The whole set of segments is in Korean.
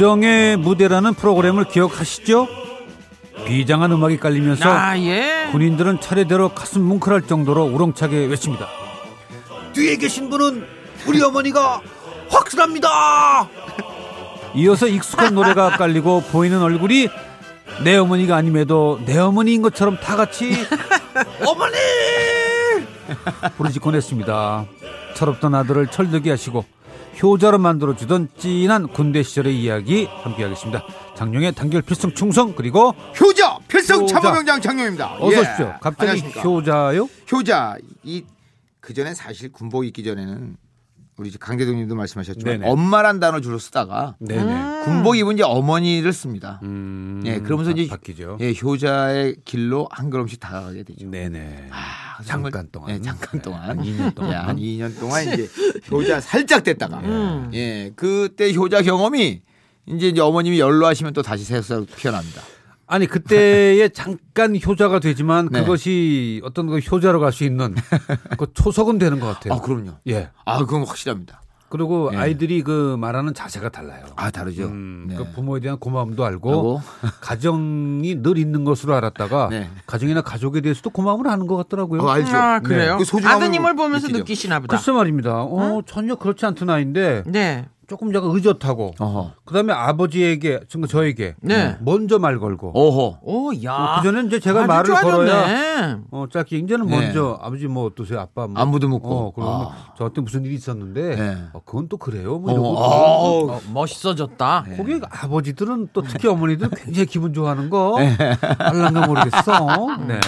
우정의 무대라는 프로그램을 기억하시죠? 비장한 음악이 깔리면서 아, 예. 군인들은 차례대로 가슴 뭉클할 정도로 우렁차게 외칩니다. 뒤에 계신 분은 우리 어머니가 확실합니다 이어서 익숙한 노래가 깔리고 보이는 얼굴이 내 어머니가 아님에도 내 어머니인 것처럼 다 같이 어머니 부르짖곤 했습니다. 철없던 아들을 철들게 하시고 효자로 만들어주던 찐한 군대 시절의 이야기 함께하겠습니다. 장룡의 단결 필승 충성 그리고 효자 효자. 참모병장 장룡입니다 어서 예. 오십시오. 갑자기 안녕하십니까. 효자요? 효자 이 그 전에 사실 군복 입기 전에는 우리 강대동님도 말씀하셨지만 네네. 엄마란 단어 주로 쓰다가 네네. 군복 입은 이제 어머니를 씁니다. 음, 예, 그러면서 이제 바, 바뀌죠. 예, 효자의 길로 한 걸음씩 다가가게 되죠. 네네. 아, 잠깐 동안. 예, 잠깐 동안. 한 2년 동안. 예, 한 2년 동안 이제 효자 살짝 됐다가 음. 예, 그때 효자 경험이 이제, 이제 어머님이 연로하시면 또 다시 새싹 피어납니다. 아니 그때에 잠깐 효자가 되지만 네. 그것이 어떤 그 효자로 갈 수 있는 그 초석은 되는 것 같아요. 아, 그럼요. 예. 아, 그건 확실합니다. 그리고 예. 아이들이 그 말하는 자세가 달라요. 아, 다르죠. 음, 네. 그 부모에 대한 고마움도 알고 하고. 가정이 늘 있는 것으로 알았다가 네. 가정이나 가족에 대해서도 고마움을 하는 것 같더라고요. 어, 알죠. 아, 그래요? 그 소중함을 아드님을 보면서 느끼죠. 느끼시나 보다. 글쎄 말입니다. 어, 전혀 그렇지 않던 아이인데 네. 조금 약간 의젓하고 어허. 그다음에 아버지에게 저- 저에게 네. 먼저 말 걸고 어허. 오, 야. 그 전에는 이제 제가 말을 걸어야. 어 짧게 이제는 네. 먼저 아버지 뭐 어떠세요 아빠 뭐 안부도 묻고. 어 그러면 아. 저한테 무슨 일이 있었는데 네. 어, 그건 또 그래요 뭐 어, 이러고 어, 어, 멋있어졌다. 거기 아버지들은 또 특히 어머니들 굉장히 기분 좋아하는 거 알란가 모르겠어 네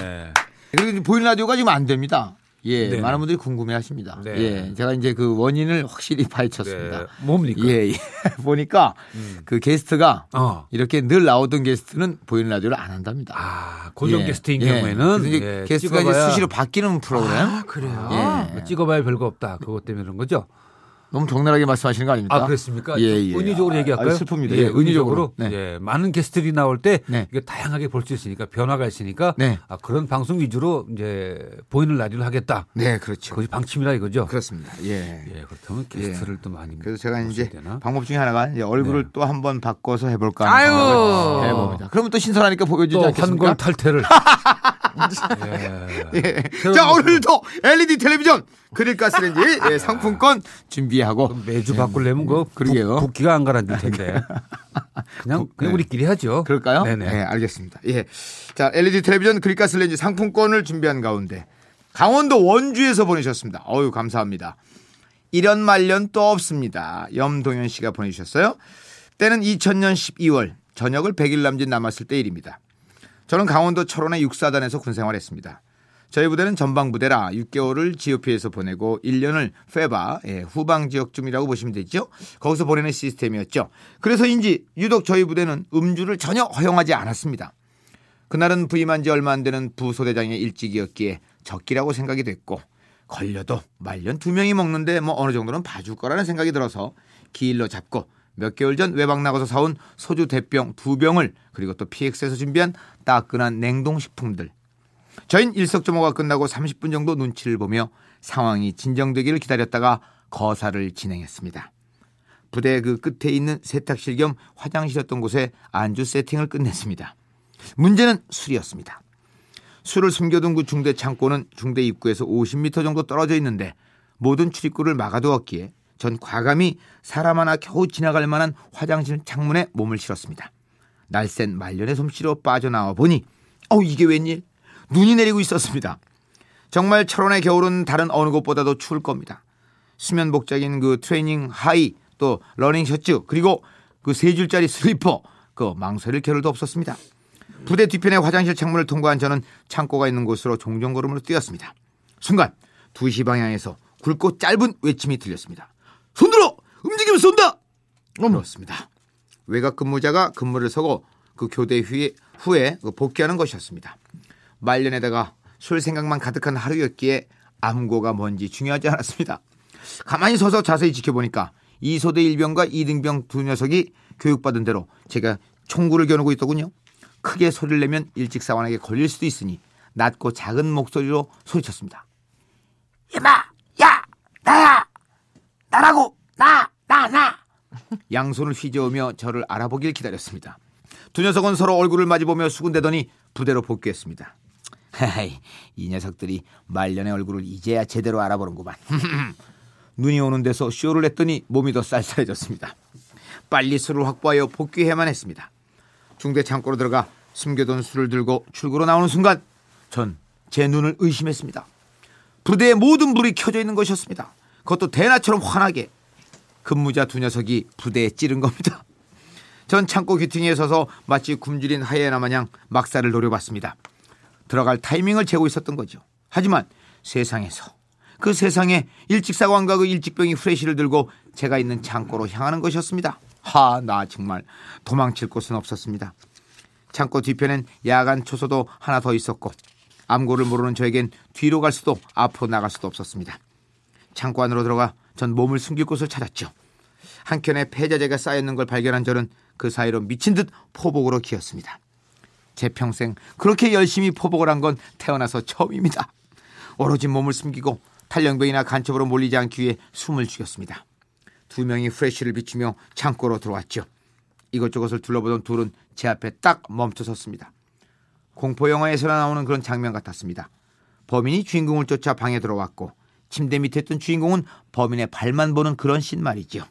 그리고 보이는 라디오가 지금 안 됩니다. 예, 네네. 많은 분들이 궁금해 하십니다. 네. 예, 제가 이제 그 원인을 확실히 파헤쳤습니다. 네. 뭡니까 예, 예. 보니까 그 게스트가 어. 이렇게 늘 나오던 게스트는 보이는 라디오를 안 한답니다. 아 고정 예, 게스트인 예. 경우에는 이제 예, 게스트가 이제 찍어봐야- 수시로 바뀌는 프로그램. 아, 그래요? 예. 뭐 찍어봐야 별거 없다 그것 때문에 그런 거죠 너무 적나라하게 말씀하시는 거 아닙니까? 아 그렇습니까 예, 예. 은유적으로 얘기할까요 아, 슬픕니다. 예, 예, 은유적으로. 네. 예, 많은 게스트들이 나올 때 네. 이게 다양하게 볼 수 있으니까 변화가 있으니까 네. 아, 그런 방송 위주로 이제 보이는 라디오를 하겠다 네, 그렇죠. 그것이 방침이라 이거죠. 그렇습니다. 예. 예, 그렇다면 게스트를 또 많이 그래서 제가 이제 되나? 방법 중에 하나가 이제 얼굴을 네. 또 한 번 바꿔서 해볼까 아유. 하는 생각을 해봅니다. 그러면 또 신선하니까 보여주지 또 않겠습니까? 한권 탈퇴를. 예. 예. 자 오늘도 LED 텔레비전 그릴가스레인지 예, 상품권 준비하고 매주 바꾸려면 그 그러게요. 붓, 기가 안 가라앉을 텐데. 그냥 그냥 네. 우리끼리 하죠. 그럴까요? 네네. 네, 알겠습니다. 예. 자, LED 텔레비전 그릴가스레인지 상품권을 준비한 가운데 강원도 원주에서 보내셨습니다. 어유 감사합니다. 이런 말년 또 없습니다. 염동현 씨가 보내주셨어요. 때는 2000년 12월 저녁을 100일 남짓 남았을 때 일입니다. 저는 강원도 철원의 육사단에서 군생활했습니다. 저희 부대는 전방부대라 6개월을 GOP에서 보내고 1년을 페바 예, 후방 지역쯤이라고 보시면 되죠. 거기서 보내는 시스템이었죠. 그래서인지 유독 저희 부대는 음주를 전혀 허용하지 않았습니다. 그날은 부임한 지 얼마 안 되는 부소대장의 일찍이었기에 적기라고 생각이 됐고 걸려도 말년 두 명이 먹는데 뭐 어느 정도는 봐줄 거라는 생각이 들어서 기일로 잡고 몇 개월 전 외박 나가서 사온 소주 대병 두 병을 그리고 또 PX에서 준비한 따끈한 냉동식품들 저흰 일석조모가 끝나고 30분 정도 눈치를 보며 상황이 진정되기를 기다렸다가 거사를 진행했습니다. 부대 그 끝에 있는 세탁실 겸 화장실이었던 곳에 안주 세팅을 끝냈습니다. 문제는 술이었습니다. 술을 숨겨둔 그 중대 창고는 중대 입구에서 50m 정도 떨어져 있는데 모든 출입구를 막아두었기에 전 과감히 사람 하나 겨우 지나갈 만한 화장실 창문에 몸을 실었습니다. 날쌘 말년의 솜씨로 빠져나와 보니 어우 이게 웬일 눈이 내리고 있었습니다. 정말 철원의 겨울은 다른 어느 곳보다도 추울 겁니다. 수면 복장인 그 트레이닝 하의 또 러닝 셔츠 그리고 그 세 줄짜리 슬리퍼 그 망설일 겨를도 없었습니다. 부대 뒤편의 화장실 창문을 통과한 저는 창고가 있는 곳으로 종종 걸음으로 뛰었습니다. 순간 2시 방향에서 굵고 짧은 외침이 들렸습니다. 손들어! 움직이면 쏜다! 그렇습니다. 외곽 근무자가 근무를 서고 그 교대 후에, 후에 그 복귀하는 것이었습니다. 말년에다가 술 생각만 가득한 하루였기에 암고가 뭔지 중요하지 않았습니다. 가만히 서서 자세히 지켜보니까 이소대 일병과 이등병 두 녀석이 교육받은 대로 제가 총구를 겨누고 있더군요. 크게 소리를 내면 일찍 사원에게 걸릴 수도 있으니 낮고 작은 목소리로 소리쳤습니다. 이마, 나라고, 나, 나, 나. 양손을 휘저으며 저를 알아보길 기다렸습니다. 두 녀석은 서로 얼굴을 마주보며 수군대더니 부대로 복귀했습니다. 이 녀석들이 말년의 얼굴을 이제야 제대로 알아보는구만. 눈이 오는 데서 쇼를 했더니 몸이 더 쌀쌀해졌습니다. 빨리 술을 확보하여 복귀해야만 했습니다. 중대 창고로 들어가 숨겨둔 술을 들고 출구로 나오는 순간 전 제 눈을 의심했습니다. 부대의 모든 불이 켜져 있는 것이었습니다. 그것도 대나처럼 환하게 근무자 두 녀석이 부대에 찌른 겁니다. 전 창고 귀퉁이에 서서 마치 굶주린 하이에나 마냥 막사를 노려봤습니다. 들어갈 타이밍을 재고 있었던 거죠. 하지만 세상에서 그 세상에 일직사관과 그 일직병이 후레쉬를 들고 제가 있는 창고로 향하는 것이었습니다. 하, 나 정말 도망칠 곳은 없었습니다. 창고 뒤편엔 야간 초소도 하나 더 있었고 암고를 모르는 저에겐 뒤로 갈 수도 앞으로 나갈 수도 없었습니다. 창고 안으로 들어가 전 몸을 숨길 곳을 찾았죠. 한켠에 폐자재가 쌓여있는 걸 발견한 저는 그 사이로 미친 듯 포복으로 기었습니다. 제 평생 그렇게 열심히 포복을 한 건 태어나서 처음입니다. 오로지 몸을 숨기고 탈영병이나 간첩으로 몰리지 않기 위해 숨을 죽였습니다. 두 명이 프레쉬를 비추며 창고로 들어왔죠. 이것저것을 둘러보던 둘은 제 앞에 딱 멈춰 섰습니다. 공포 영화에서나 나오는 그런 장면 같았습니다. 범인이 주인공을 쫓아 방에 들어왔고 침대 밑에 있던 주인공은 범인의 발만 보는 그런 씬 말이죠.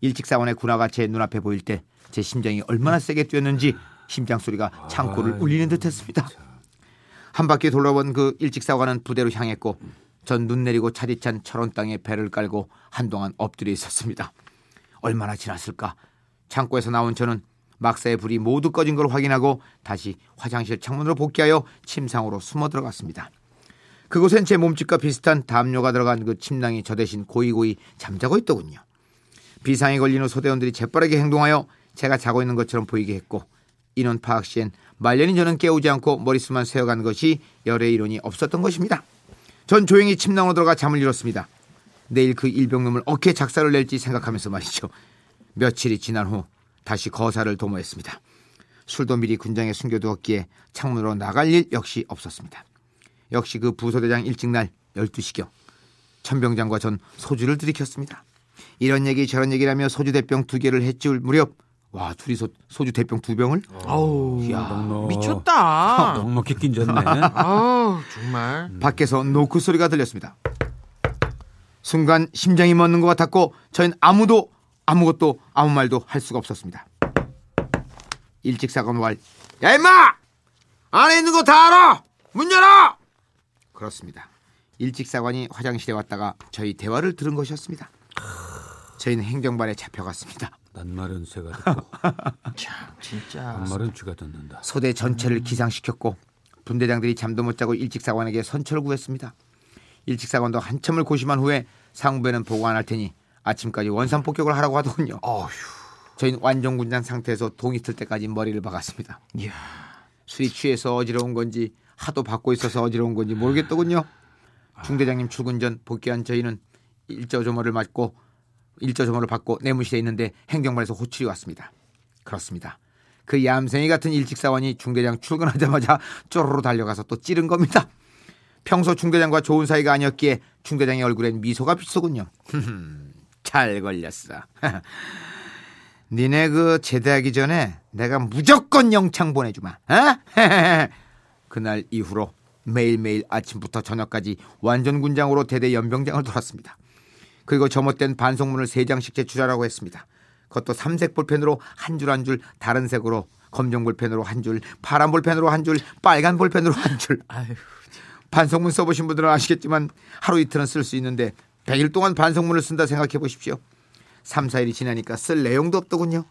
일직사원의 군화가 제 눈앞에 보일 때 제 심장이 얼마나 세게 뛰었는지 심장 소리가 창고를 울리는 듯했습니다. 한 바퀴 돌아본 그 일직사관은 부대로 향했고 전 눈 내리고 차디찬 철원 땅에 배를 깔고 한동안 엎드려 있었습니다. 얼마나 지났을까? 창고에서 나온 저는 막사의 불이 모두 꺼진 걸 확인하고 다시 화장실 창문으로 복귀하여 침상으로 숨어 들어갔습니다. 그곳엔 제 몸집과 비슷한 담요가 들어간 그 침낭이 저 대신 고이고이 잠자고 있더군요. 비상이 걸린 후 소대원들이 재빠르게 행동하여 제가 자고 있는 것처럼 보이게 했고 인원 파악 시엔 말년인 저는 깨우지 않고 머릿수만 세어간 것이 열의 이론이 없었던 것입니다. 전 조용히 침낭으로 들어가 잠을 이뤘습니다. 내일 그 일병놈을 어떻게 작사를 낼지 생각하면서 말이죠. 며칠이 지난 후 다시 거사를 도모했습니다. 술도 미리 군장에 숨겨두었기에 창문으로 나갈 일 역시 없었습니다. 역시 그 부소대장 일찍 날 12시경 천병장과 전 소주를 들이켰습니다. 이런 얘기 저런 얘기를 하며 소주 대병 두 개를 해치울 무렵 와 둘이서 소주 대병 두 병을 아우 넉넉. 미쳤다. 넉넉히 낀졌네. 아우 정말. 밖에서 노크 소리가 들렸습니다. 순간 심장이 멎는 것 같았고 저희는 아무도 아무것도 아무 말도 할 수가 없었습니다. 일찍 사건 왈, 야 임마! 안에 있는 거 다 알아! 문 열어! 그렇습니다. 일찍 사관이 화장실에 왔다가 저희 대화를 들은 것이었습니다. 저희는 행정반에 잡혀갔습니다. 낱말은 새가 듣고 참 진짜. 한말은 쥐가 듣는다. 소대 전체를 기상시켰고 분대장들이 잠도 못 자고 일직사관에게 선처를 구했습니다. 일직사관도 한참을 고심한 후에 상부에는 보고 안 할 테니 아침까지 원산 폭격을 하라고 하더군요. 어휴. 저희는 완전 군장 상태에서 동이 틀 때까지 머리를 박았습니다. 이야. 술이 취해서 어지러운 건지 하도 받고 있어서 어지러운 건지 모르겠더군요. 중대장님 출근 전 복귀한 저희는 일저 조모를 맞고 일저 조모를 받고 내무실에 있는데 행정반에서 호출이 왔습니다. 그렇습니다. 그 얌생이 같은 일직사원이 중대장 출근하자마자 쪼르르 달려가서 또 찌른 겁니다. 평소 중대장과 좋은 사이가 아니었기에 중대장의 얼굴엔 미소가 비치더군요. 잘 걸렸어. 니네 그 제대하기 전에 내가 무조건 영창 보내주마. 어? 그날 이후로 매일매일 아침부터 저녁까지 완전 군장으로 대대 연병장을 돌았습니다. 그리고 점옷된 반송문을 세 장씩 제출하라고 했습니다. 그것도 삼색 볼펜으로 한 줄 한 줄 다른 색으로 검정 볼펜으로 한 줄, 파란 볼펜으로 한 줄, 빨간 볼펜으로 한 줄. 반성문 써보신 분들은 아시겠지만 하루 이틀은 쓸 수 있는데 100일 동안 반성문을 쓴다 생각해 보십시오. 3, 4일이 지나니까 쓸 내용도 없더군요.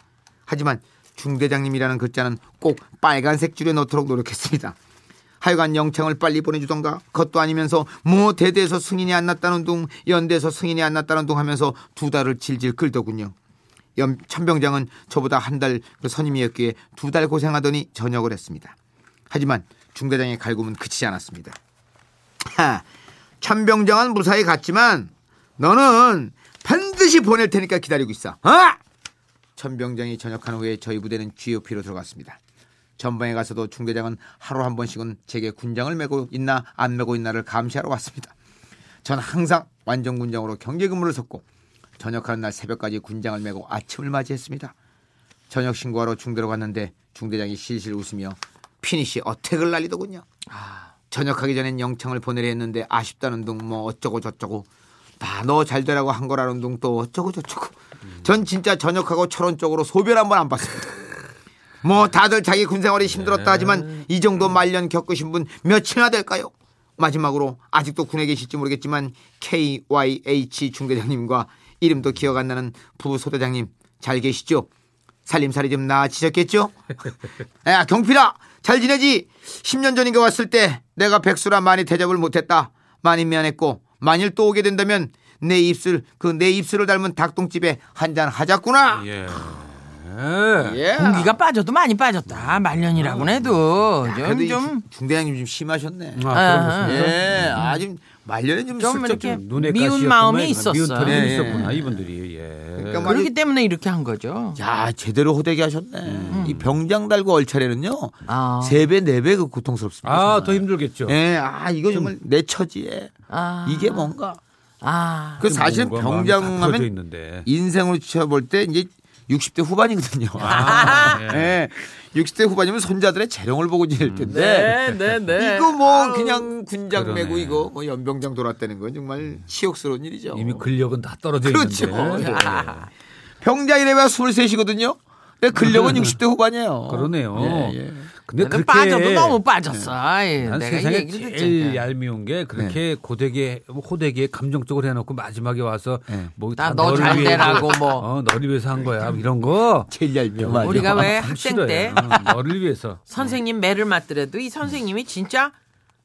하지만 중대장님이라는 글자는 꼭 빨간색 줄에 넣도록 노력했습니다. 하여간 영창을 빨리 보내주던가 그것도 아니면서 뭐 대대에서 승인이 안 났다는 둥 연대에서 승인이 안 났다는 둥 하면서 두 달을 질질 끌더군요. 염 천병장은 저보다 한 달 그 선임이었기에 두 달 고생하더니 전역을 했습니다. 하지만 중대장의 갈굼은 그치지 않았습니다. 하, 천병장은 무사히 갔지만 너는 반드시 보낼 테니까 기다리고 있어. 어? 천병장이 전역한 후에 저희 부대는 GOP로 들어갔습니다. 전방에 가서도 중대장은 하루 한 번씩은 제게 군장을 메고 있나 안 메고 있나를 감시하러 왔습니다. 전 항상 완전 군장으로 경계 근무를 섰고 전역하는 날 새벽까지 군장을 메고 아침을 맞이했습니다. 저녁 신고하러 중대로 갔는데 중대장이 실실 웃으며 finish attack을 날리더군요. 전역하기 전엔 영창을 보내려 했는데 아쉽다는 둥 뭐 어쩌고 저쩌고 나너잘 되라고 한 거라는 둥 또 어쩌고 저쩌고 전 진짜 전역하고 철원 쪽으로 소변 한 번 안 봤습니다. 뭐 다들 자기 군생활이 힘들었다 하지만 이 정도 말년 겪으신 분 몇이나 될까요? 마지막으로 아직도 군에 계실지 모르겠지만 KYH 중대장님과 이름도 기억 안 나는 부소대장님 잘 계시죠? 살림살이 좀 나아지셨겠죠? 야 경필아 잘 지내지? 10년 전인가 왔을 때 내가 백수라 많이 대접을 못했다 많이 미안했고 만일 또 오게 된다면 내 입술 그 내 입술을 닮은 닭똥집에 한 잔 하자꾸나 예. 예. 공기가 빠져도 많이 빠졌다. 말년이라고는 해도 그래도 좀이 좀. 중- 중대장님 좀 심하셨네. 아, 아, 그런 예, 아주 말년에 좀, 좀 슬쩍 이렇게 좀 눈에 미운 마음이. 있었어. 미운 털이 예, 예. 있었구나 이분들이. 예. 그러니까 막- 그렇기 때문에 이렇게 한 거죠. 야, 제대로 호되게 하셨네. 이 병장 달고 얼차례는요. 아. 세 배, 네 배 그 고통스럽습니다. 아, 정말. 더 힘들겠죠. 예, 아, 이거 정말 내 처지에 아. 이게 뭔가. 아. 그 사실은 몸과 마음이 다 병장 풀어져 하면 있는데. 인생으로 치어볼 때 이제 60대 후반이거든요. 아, 예. 예. 60대 후반이면 손자들의 재령을 보고 지낼 텐데. 네, 네, 네. 이거 뭐. 그냥 군장 그러네. 메고 이거 뭐 연병장 돌았다는 건 정말 치욕스러운 일이죠. 이미 근력은 다 떨어져 그렇죠. 있는데. 예. 병장이래야 23이거든요. 근데 근력은 60대 후반이에요. 그러네요. 예, 예. 근데 그렇게 빠져도 너무 빠졌어. 아이, 난 내가 세상에 얘기를 제일. 얄미운 게 그렇게 고되게 호되게 감정적으로 해놓고 마지막에 와서 네. 뭐나다너 너를 잘 위해서, 되라고 뭐. 어 너를 위해서 한 거야 이런 거 제일 얄미워. 맞아. 우리가 왜참 학생. 때 어, 너를 위해서 선생님 매를 맞더라도 이 선생님이 진짜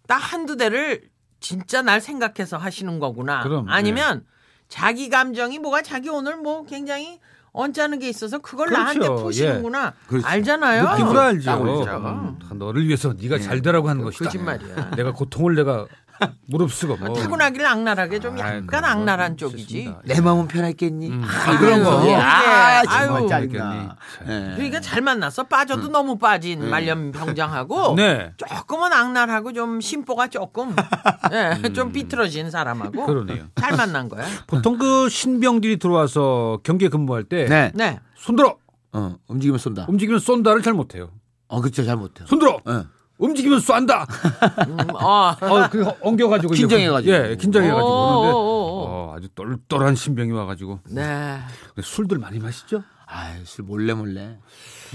딱 한두 대를 진짜 날 생각해서 하시는 거구나. 그럼, 아니면 자기 감정이 뭐가 자기 오늘 뭐 굉장히 언짢은 게 있어서 그걸 그렇죠. 나한테 푸시는구나. 그렇죠. 알잖아요. 느낌으로 알죠. 딱 알죠. 음, 다 너를 위해서 네가 잘 되라고 하는 것이다. 거짓말이야. 내가 고통을 내가 무릅쓰고 뭐. 타고나길 악랄하게 좀 아이, 약간 그런 악랄한 건 쪽이지. 내 마음은 편했겠니? 아, 그런 거. 아, 아유, 정말 그러겠니. 짜증나. 예. 그러니까 잘 만났어. 빠져도 너무 빠진 말년 병장하고 네. 조금은 악랄하고 좀 심보가 조금 예, 좀 비틀어진 사람하고 그러네요. 잘 만난 거야. 보통 그 신병들이 들어와서 경계 근무할 때 네. 네. 손들어 어, 움직이면 쏜다. 움직이면 쏜다를 잘 못해요. 어, 그렇죠. 잘 못해요. 손들어 예. 움직이면 쏜다. 음, 어. 어, 그 엉겨가지고 긴장해가지고. 예, 긴장해가지고 오, 그러는데 오, 오. 어, 아주 똘똘한 신병이 와가지고 네. 술들 많이 마시죠. 아, 술 몰래 몰래.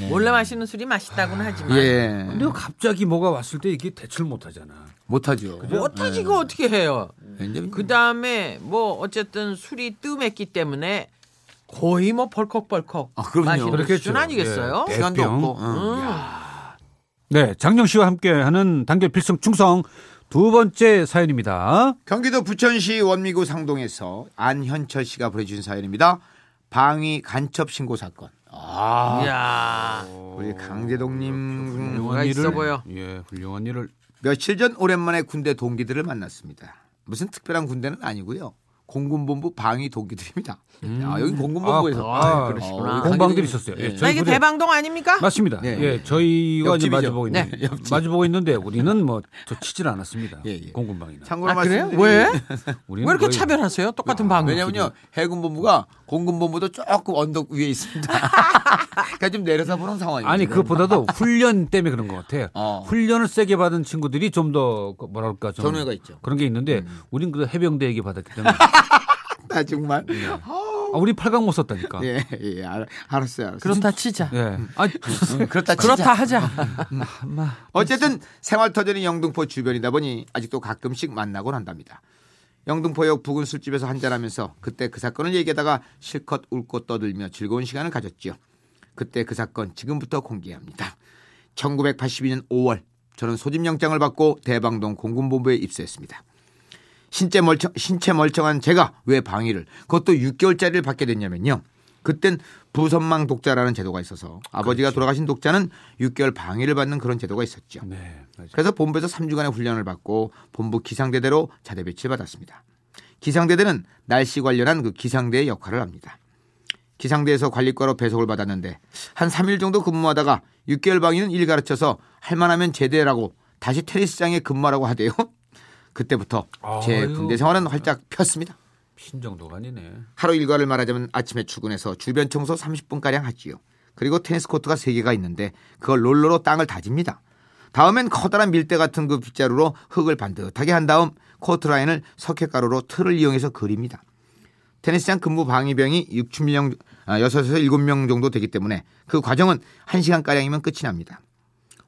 몰래 마시는 술이 맛있다고는 하지만 예. 근데 갑자기 뭐가 왔을 때 이게 대처를 못하잖아. 못 하죠. 못 하지 그 어떻게 해요. 그 다음에 뭐 어쨌든 술이 뜸했기 때문에 거의 뭐 벌컥벌컥 아, 그럼요. 마시는 그렇겠죠. 아니겠어요? 예. 시간도. 없고. 응. 음. 네, 장영 씨와 함께하는 단결 필승 충성 두 번째 사연입니다. 경기도 부천시 원미구 상동에서 안현철 씨가 보내주신 사연입니다. 방위 간첩 신고 사건. 아, 이야. 우리 강재동님 뭔가 있어 보여. 예, 훌륭한 일을 며칠 전 오랜만에 군대 동기들을 만났습니다. 무슨 특별한 군대는 아니고요. 공군본부 방위 동기들입니다. 아, 여기 공군본부에서 아, 그러시구나. 어, 공방들이 있었어요. 예, 예. 나 저희 이게 부대- 대방동 아닙니까? 맞습니다. 네. 예, 저희가 이제. 마주보고 있는 네. 마주보고 있는데 우리는 뭐 저 치질 않았습니다. 예, 예. 공군방이나. 참고로 아 그래요? 말씀드리면 왜? 왜 이렇게 거의- 차별하세요? 똑같은 방금. 왜냐면요 해군본부가 공군본부도 조금 언덕 위에 있습니다. 그러니까 좀 내려서 보는 상황이에요. 아니 그것보다도 훈련 때문에 그런 것 같아요. 어. 훈련을 세게 받은 친구들이 좀 더 뭐랄까 좀 전우회가 있죠. 음. 그런 게 있는데 우린 그 해병대 얘기 받았기 때문에 나 정말 아, 우리 8강 못 썼다니까. 예. 예, 예, 알, 알았어요. 알았어요. 그렇다 치자. 아, 음, 그렇다 치자. 그렇다 하자. 어쨌든 생활터전이 영등포 주변이다 보니 아직도 가끔씩 만나곤 한답니다. 영등포역 부근 술집에서 한잔하면서 그때 그 사건을 얘기하다가 실컷 웃고 떠들며 즐거운 시간을 가졌지요. 그때 그 사건 지금부터 공개합니다. 1982년 5월 저는 소집영장을 받고 대방동 공군본부에 입소했습니다. 신체 멀청, 신체 멀쩡한 제가 왜 방위를 그것도 6개월짜리를 받게 됐냐면요. 그땐 부선망 독자라는 제도가 있어서 아버지가 돌아가신 독자는 6개월 방위를 받는 그런 제도가 있었죠. 네. 그래서 본부에서 3주간의 훈련을 받고 본부 기상대대로 자대 배치를 받았습니다. 기상대대는 날씨 관련한 그 기상대의 역할을 합니다. 기상대에서 관리과로 배속을 받았는데 한 3일 정도 근무하다가 6개월 방위는 일 가르쳐서 할만하면 제대라고 다시 테니스장에 근무하라고 하대요. 그때부터 제 아유. 군대 생활은 활짝 폈습니다. 핀 정도가 아니네. 하루 일과를 말하자면 아침에 출근해서 주변 청소 30분가량 하지요. 그리고 테니스 코트가 3개가 있는데 그걸 롤러로 땅을 다집니다. 다음엔 커다란 밀대 같은 그 빗자루로 흙을 반듯하게 한 다음 코트 라인을 석회가루로 틀을 이용해서 그립니다. 테니스장 근무 방위병이 6명, 아, 6에서 7명 정도 되기 때문에 그 과정은 1시간가량이면 끝이 납니다.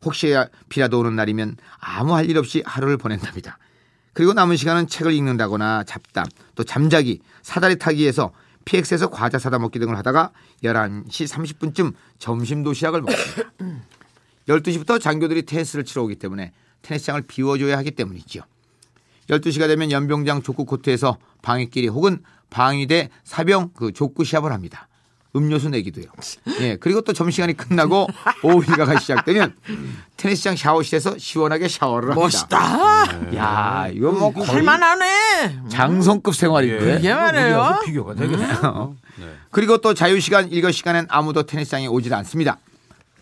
혹시 비라도 오는 날이면 아무 할 일 없이 하루를 보낸답니다. 그리고 남은 시간은 책을 읽는다거나 잡담, 또 잠자기, 사다리 타기에서 PX에서 과자 사다 먹기 등을 하다가 11시 30분쯤 점심 도시락을 먹습니다. 12시부터 장교들이 테니스를 치러 오기 때문에 테니스장을 비워줘야 하기 때문이지요. 12시가 되면 연병장 족구 코트에서 방위끼리 혹은 방위대 사병 그 족구 시합을 합니다. 음료수 내기도요. 예, 그리고 또 점심시간이 끝나고 오후 일과가 시작되면 테니스장 샤워실에서 시원하게 샤워를 합니다. 멋있다. 야, 이거 뭐 거의 할만하네. 장성급 생활인데. 그게 말이에요. 우리하고 비교가 되겠어요. 네. 그리고 또 자유시간, 일거 시간엔 아무도 테니스장에 오질 않습니다.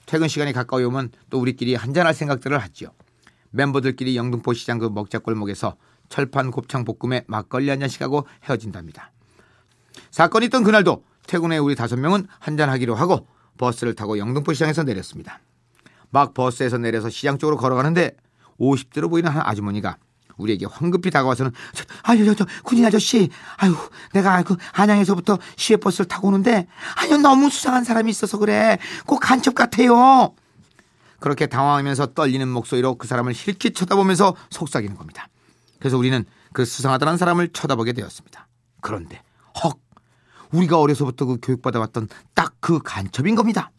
퇴근 시간이 가까이 오면 또 우리끼리 한잔할 생각들을 하죠. 멤버들끼리 영등포 시장 그 먹자골목에서 철판 곱창 볶음에 막걸리 한 잔씩 하고 헤어진답니다. 사건이 있던 그날도 퇴근 후에 우리 다섯 명은 한잔하기로 하고 버스를 타고 영등포 시장에서 내렸습니다. 막 버스에서 내려서 시장 쪽으로 걸어가는데 50대로 보이는 한 아주머니가 우리에게 황급히 다가와서는 저, 아유 저, 저 군인 아저씨 아유 내가 그 한양에서부터 시외버스를 타고 오는데 아유 너무 수상한 사람이 있어서 그래. 꼭 간첩 같아요. 그렇게 당황하면서 떨리는 목소리로 그 사람을 힐끗 쳐다보면서 속삭이는 겁니다. 그래서 우리는 그 수상하다는 사람을 쳐다보게 되었습니다. 그런데 헉 우리가 어려서부터 그 교육받아왔던 딱 그 간첩인 겁니다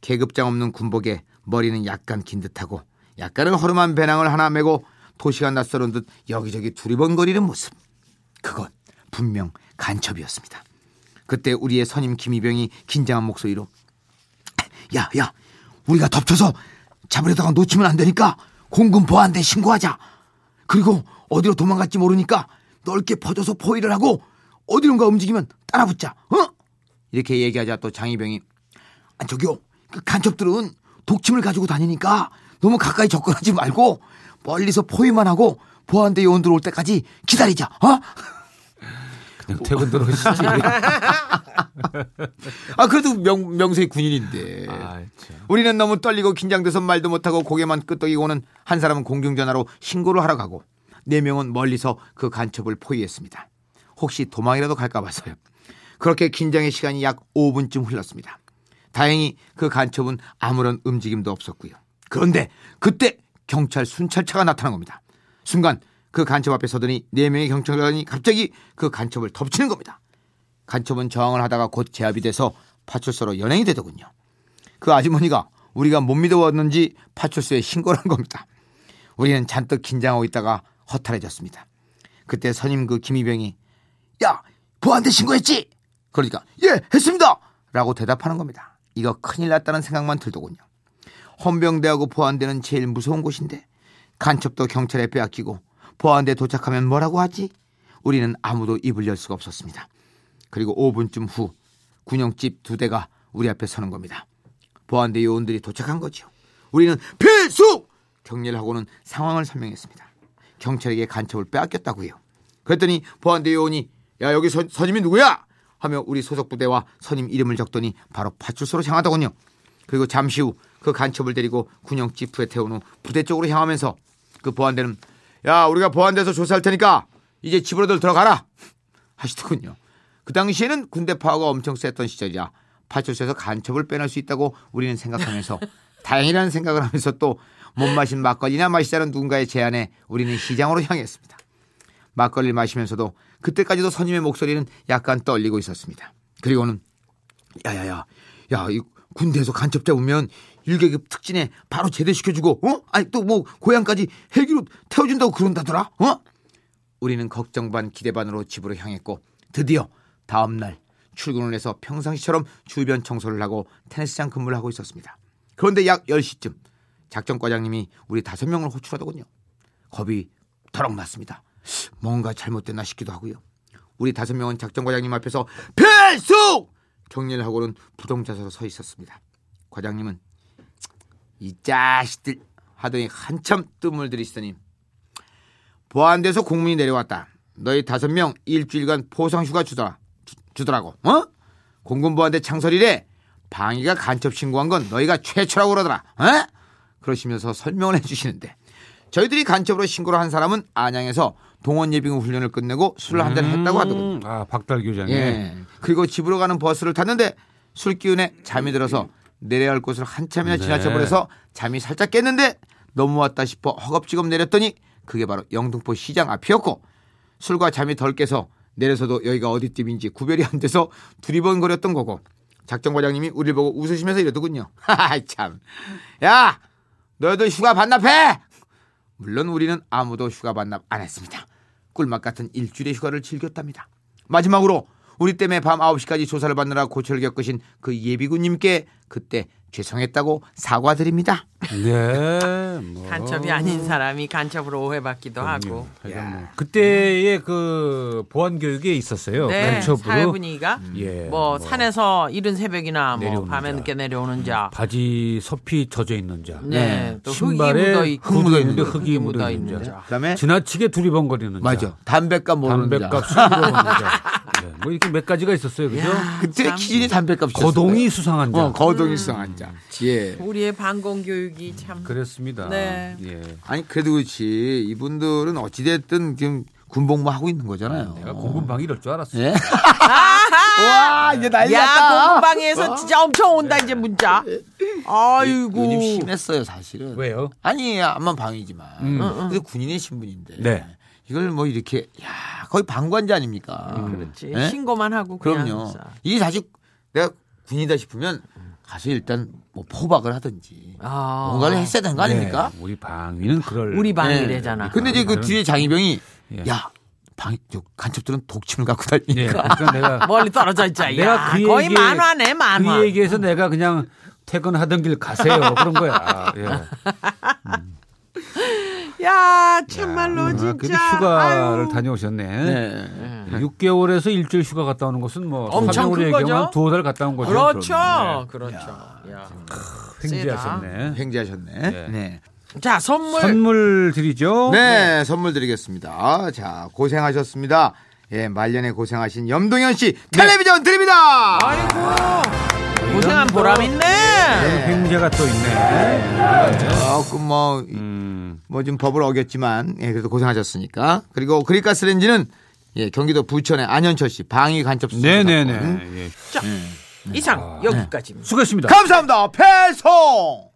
계급장 없는 군복에 머리는 약간 긴 듯하고 약간은 허름한 배낭을 하나 메고 도시가 낯설은 듯 여기저기 두리번거리는 모습. 그건 분명 간첩이었습니다. 그때 우리의 선임 김희병이 긴장한 목소리로 야, 야, 우리가 덮쳐서 잡으려다가 놓치면 안 되니까 공군 보안대 신고하자. 그리고 어디로 도망갈지 모르니까 넓게 퍼져서 포위를 하고 어디론가 움직이면 따라붙자. 어? 이렇게 얘기하자 또 장희병이 아, 저기요, 그 간첩들은 독침을 가지고 다니니까 너무 가까이 접근하지 말고 멀리서 포위만 하고 보안대 요원들 올 때까지 기다리자. 어? 그냥 퇴근 들어오시지. 아 그래도 명, 명세 군인인데. 아, 참. 우리는 너무 떨리고 긴장돼서 말도 못하고 고개만 끄덕이고는 한 사람은 공중전화로 신고를 하러 가고 네 명은 멀리서 그 간첩을 포위했습니다. 혹시 도망이라도 갈까 봐서요. 그렇게 긴장의 시간이 약 5분쯤 흘렀습니다. 다행히 그 간첩은 아무런 움직임도 없었고요. 그런데 그때 경찰 순찰차가 나타난 겁니다. 순간 그 간첩 앞에 서더니 네 명의 경찰관이 갑자기 그 간첩을 덮치는 겁니다. 간첩은 저항을 하다가 곧 제압이 돼서 파출소로 연행이 되더군요. 그 아주머니가 우리가 못 믿어왔는지 파출소에 신고를 한 겁니다. 우리는 잔뜩 긴장하고 있다가 허탈해졌습니다. 그때 선임 그 김희병이 야 보안대 신고했지? 그러니까 예 했습니다 라고 대답하는 겁니다. 이거 큰일 났다는 생각만 들더군요. 헌병대하고 보안대는 제일 무서운 곳인데 간첩도 경찰에 빼앗기고 보안대 도착하면 뭐라고 하지? 우리는 아무도 입을 열 수가 없었습니다. 그리고 5분쯤 후 군용집 두 대가 우리 앞에 서는 겁니다. 보안대 요원들이 도착한 거죠. 우리는 필수! 경례를 하고는 상황을 설명했습니다. 경찰에게 간첩을 빼앗겼다고요. 그랬더니 보안대 요원이 야 여기 선, 선임이 누구야? 하며 우리 소속 부대와 선임 이름을 적더니 바로 파출소로 향하더군요. 그리고 잠시 후 그 간첩을 데리고 군용 지프에 태운 후 부대 쪽으로 향하면서 그 보안대는 야 우리가 보안대에서 조사할 테니까 이제 집으로들 들어가라 하시더군요. 그 당시에는 군대 파워가 엄청 셌던 시절이라 파출소에서 간첩을 빼낼 수 있다고 우리는 생각하면서 다행이라는 생각을 하면서 또 못 마신 막걸리나 마시자는 누군가의 제안에 우리는 시장으로 향했습니다. 막걸리를 마시면서도 그때까지도 선임의 목소리는 약간 떨리고 있었습니다. 그리고는 야야야 야 이 군대에서 간첩 잡으면 일개급 특진에 바로 제대시켜주고 어? 아니 또 뭐 고향까지 헬기로 태워준다고 그런다더라 어? 우리는 걱정 반 기대 반으로 집으로 향했고 드디어 다음 날 출근을 해서 평상시처럼 주변 청소를 하고 테니스장 근무를 하고 있었습니다. 그런데 약 10시쯤 작전과장님이 우리 다섯 명을 호출하더군요. 겁이 덜럭 났습니다. 뭔가 잘못됐나 싶기도 하고요. 우리 다섯 명은 작전 과장님 앞에서 필숙! 경례를 하고는 부동자세로 서 있었습니다. 과장님은 이 자식들 하더니 한참 뜸을 들이시더니 보안대에서 공문이 내려왔다. 너희 다섯 명 일주일간 포상휴가 주더라. 주, 주더라고. 어? 공군보안대 창설이래. 방위가 간첩 신고한 건 너희가 최초라고 그러더라. 어? 그러시면서 설명을 해주시는데 저희들이 간첩으로 신고를 한 사람은 안양에서 동원 예비군 훈련을 끝내고 술을 한잔 했다고 하더군요. 음, 아 박달 교장이. 예. 그리고 집으로 가는 버스를 탔는데 술 기운에 잠이 들어서 내려야 할 곳을 한참이나 네. 지나쳐 버려서 잠이 살짝 깼는데 너무 왔다 싶어 허겁지겁 내렸더니 그게 바로 영등포 시장 앞이었고 술과 잠이 덜 깨서 내려서도 여기가 어디쯤인지 구별이 안 돼서 두리번거렸던 거고 작전 과장님이 우리를 보고 웃으시면서 이러더군요. 하하 참. 야, 너희들 휴가 반납해. 물론 우리는 아무도 휴가 반납 안 했습니다. 꿀맛 같은 일주일의 휴가를 즐겼답니다. 마지막으로 우리 때문에 밤 9시까지 조사를 받느라 고초를 겪으신 그 예비군님께 그때 죄송했다고 사과드립니다. 네. 뭐. 간첩이 아닌 사람이 간첩으로 오해받기도 하고. 하여간 뭐 그때의 그 보안 교육에 있었어요. 네, 간첩으로. 사회 분위기가 예. 뭐, 산에서 이른 새벽이나 뭐 밤에 자. 늦게 내려오는 자. 바지 섭이 젖어 있는 자. 네, 또 흙이 신발에 묻어 있고 흙 묻어 있는데 흙이 흙이 묻어 있는 자. 자. 그다음에 지나치게 두리번거리는 맞아. 자. 담배값 모르는 담배값 자. 자. 네, 뭐 이렇게 몇 가지가 있었어요. 그죠? 야, 그때 참. 기준이 담배값이 거동이 수상한 자. 어, 거동이 수상한 자. 예. 우리의 반공 교육이 참. 그랬습니다. 네. 예. 아니 그래도 그렇지 이분들은 어찌 됐든 지금 군복무 하고 있는 거잖아요. 내가 공군방 이럴 줄 알았어. 예? 와 이제 난리 야, 났다. 공방에서 진짜 엄청 온다 이제 문자. 아이고. 누님 심했어요 사실은. 왜요? 아니 암만 방이지만. 음. 근데 군인의 신분인데. 네. 이걸 뭐 이렇게 야 거의 방관자 아닙니까? 그렇지. 예? 신고만 하고. 그럼요. 이게 사실 내가 군이다 싶으면 가서 일단 뭐 포박을 하든지 아. 뭔가를 했어야 되는 거 아닙니까? 네, 우리 방위는 그럴 우리 네. 방이래잖아. 근데 이제 그 뒤에 장희병이 예. 야 방, 저 간첩들은 독침을 갖고 예. 다니니까. 그러니까 내가 멀리 떨어져 있자. 내가 야, 그 거의 얘기에- 만화네 만화. 그 얘기에서 내가 그냥 퇴근하던 길 가세요. 그런 거야. 예. 야 참말로 아, 진짜. 그래도 휴가를 아유. 다녀오셨네. 네. 6개월에서 일주일 휴가 갔다 오는 것은 뭐 엄청 큰 거죠? 두어 달 갔다 온 거죠. 그렇죠. 그럼. 그렇죠. 야. 네. 횡재하셨네. 횡재하셨네. 네. 네. 자 선물. 선물 드리죠. 네, 선물 드리겠습니다. 자, 고생하셨습니다. 예, 말년에 고생하신 염동현 씨 텔레비전 드립니다. 아이고 고생한 뭐- 보람 있네. 횡재가 또 있네. 조금 뭐, 음. 뭐 좀 법을 어겼지만, 예, 그래도 고생하셨으니까. 그리고 그리가스 렌즈는 예, 경기도 부천의 안현철 씨 방위 간첩 수사 네네네. 사건. 예. 자 이상 여기까지입니다. 수고했습니다. 감사합니다. 배송.